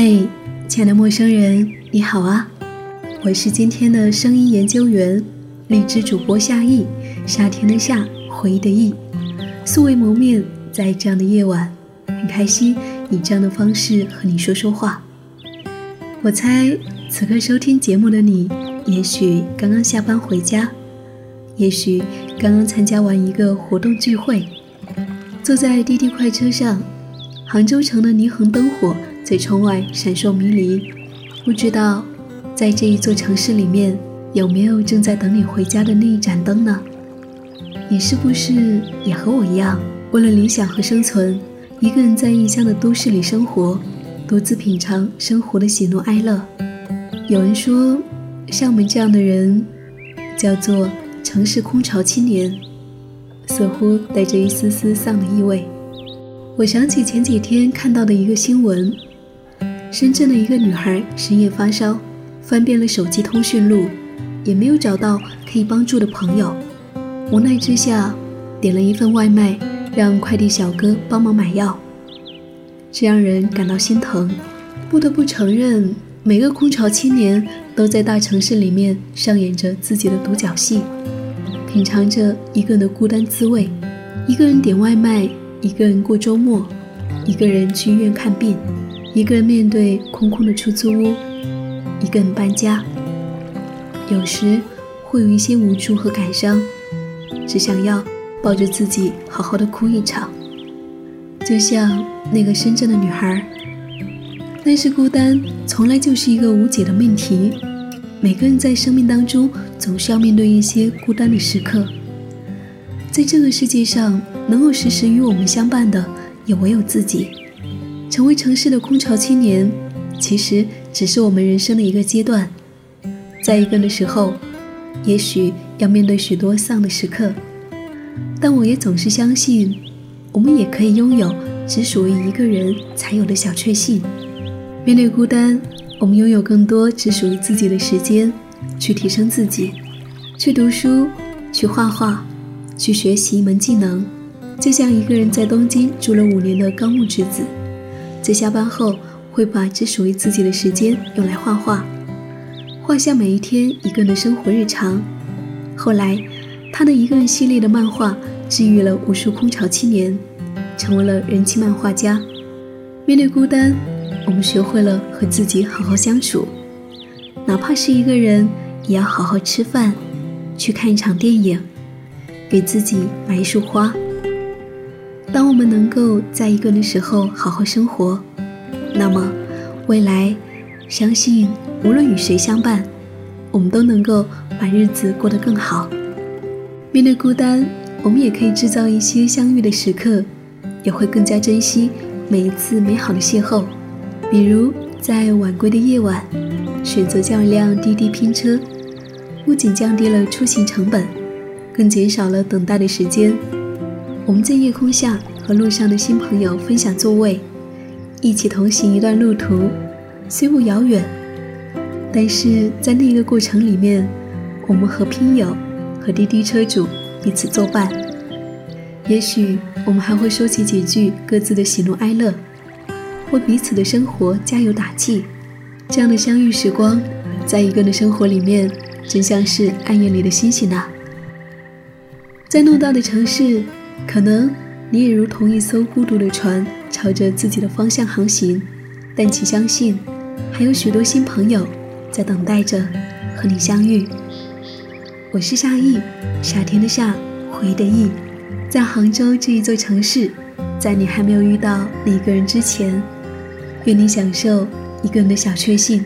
嘿，亲爱的陌生人，你好啊！我是今天的声音研究员，荔枝主播夏意，夏天的夏，回忆的忆，素未谋面，在这样的夜晚，很开心以这样的方式和你说说话。我猜此刻收听节目的你，也许刚刚下班回家，也许刚刚参加完一个活动聚会，坐在滴滴快车上，杭州城的霓虹灯火在窗外闪烁迷离，不知道。在这一座城市里面，有没有正在等你回家的那一盏灯呢？你是不是也和我一样，为了理想和生存，一个人在异乡的都市里生活，独自品尝生活的喜怒哀乐？有人说，像我们这样的人，叫做城市空巢青年，似乎带着一丝丝丧的意味。我想起前几天看到的一个新闻：深圳的一个女孩深夜发烧。翻遍了手机通讯录，也没有找到可以帮助的朋友。无奈之下，点了一份外卖，让快递小哥帮忙买药。这让人感到心疼。不得不承认，每个空巢青年都在大城市里面上演着自己的独角戏，品尝着一个人的孤单滋味。一个人点外卖，一个人过周末，一个人去医院看病，一个人面对空空的出租屋。一个人搬家，有时会有一些无助和感伤，只想要抱着自己好好的哭一场，就像那个深圳的女孩。但是孤单从来就是一个无解的命题，每个人在生命当中总是要面对一些孤单的时刻。在这个世界上，能够时时与我们相伴的，也唯有自己。成为城市的空巢青年，其实。只是我们人生的一个阶段，在一个人的时候，也许要面对许多丧的时刻，但我也总是相信，我们也可以拥有只属于一个人才有的小确幸。面对孤单，我们拥有更多只属于自己的时间，去提升自己，去读书，去画画，去学习一门技能。就像一个人在东京住了五年的高木直子，在下班后。会把只属于自己的时间用来画画，画下每一天一个人的生活日常。后来，他的一个人系列的漫画治愈了无数空巢青年，成为了人气漫画家。面对孤单，我们学会了和自己好好相处，哪怕是一个人，也要好好吃饭，去看一场电影，给自己买一束花。当我们能够在一个人的时候好好生活。那么，未来，相信无论与谁相伴，我们都能够把日子过得更好。面对孤单，我们也可以制造一些相遇的时刻，也会更加珍惜每一次美好的邂逅。比如在晚归的夜晚，选择叫一辆滴滴拼车，不仅降低了出行成本，更减少了等待的时间。我们在夜空下和路上的新朋友分享座位。一起同行一段路途，虽不遥远，但是在那个过程里面，我们和拼友、和滴滴车主彼此作伴。也许我们还会说起几句各自的喜怒哀乐，为彼此的生活加油打气。这样的相遇时光，在一个人的生活里面，真像是暗夜里的星星啊。在偌大的城市，可能你也如同一艘孤独的船。朝着自己的方向航行，但请相信，还有许多新朋友在等待着和你相遇。我是夏意，夏天的夏，回忆的忆，在杭州这一座城市，在你还没有遇到那一个人之前，愿你享受一个人的小确幸。